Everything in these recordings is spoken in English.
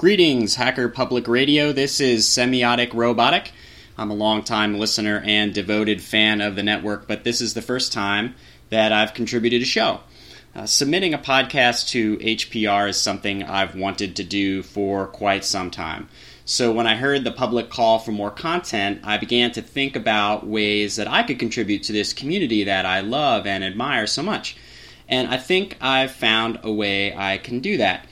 Greetings, Hacker Public Radio. This is Semiotic Robotic. I'm a longtime listener and devoted fan of the network, but this is the first time that I've contributed a show. Uh, submitting a podcast to HPR is something I've wanted to do for quite some time. So when I heard the public call for more content, I began to think about ways that I could contribute to this community that I love and admire so much. And I think I've found a way I can do that.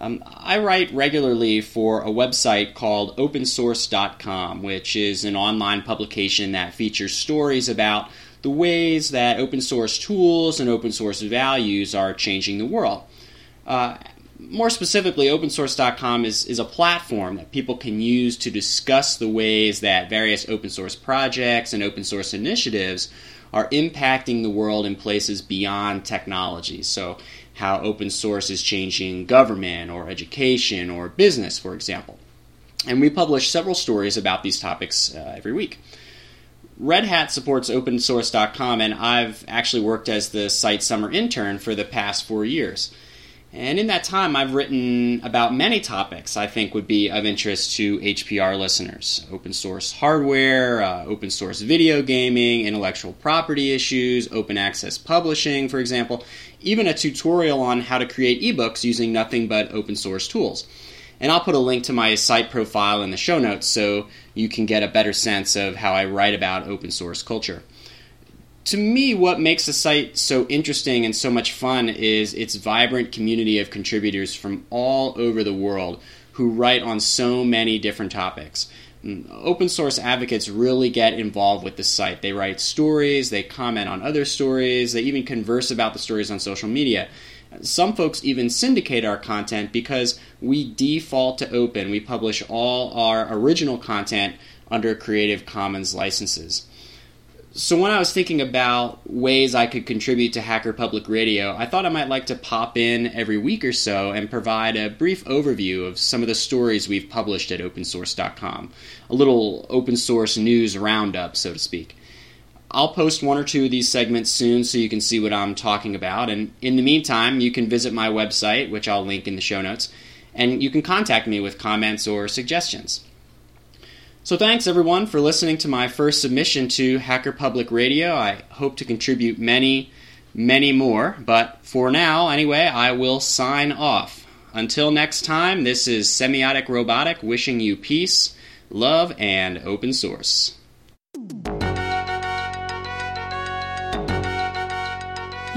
Um, I write regularly for a website called opensource.com, which is an online publication that features stories about the ways that open source tools and open source values are changing the world. Uh, more specifically, opensource.com is, is a platform that people can use to discuss the ways that various open source projects and open source initiatives are impacting the world in places beyond technology. So, how open source is changing government or education or business, for example. And we publish several stories about these topics uh, every week. Red Hat supports opensource.com, and I've actually worked as the site summer intern for the past four years. And in that time, I've written about many topics I think would be of interest to HPR listeners open source hardware, uh, open source video gaming, intellectual property issues, open access publishing, for example, even a tutorial on how to create ebooks using nothing but open source tools. And I'll put a link to my site profile in the show notes so you can get a better sense of how I write about open source culture to me, what makes the site so interesting and so much fun is its vibrant community of contributors from all over the world who write on so many different topics. Mm, open source advocates really get involved with the site. They write stories, they comment on other stories, they even converse about the stories on social media. Some folks even syndicate our content because we default to open. We publish all our original content under Creative Commons licenses. So when I was thinking about ways I could contribute to Hacker Public Radio, I thought I might like to pop in every week or so and provide a brief overview of some of the stories we've published at opensource.com. A little open source news roundup, so to speak. I'll post one or two of these segments soon so you can see what I'm talking about. And in the meantime, you can visit my website, which I'll link in the show notes, and you can contact me with comments or suggestions. So thanks everyone for listening to my first submission to Hacker Public Radio. I hope to contribute many, many more, but for now, anyway, I will sign off. Until next time, this is Semiotic Robotic wishing you peace, love, and open source.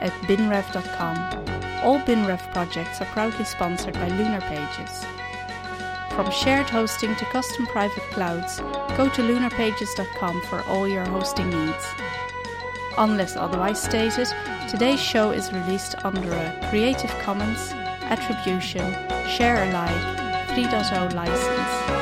at binrev.com. All BinRev projects are proudly sponsored by Lunar Pages. From shared hosting to custom private clouds, go to lunarpages.com for all your hosting needs. Unless otherwise stated, today's show is released under a Creative Commons Attribution Share Alike 3.0 license.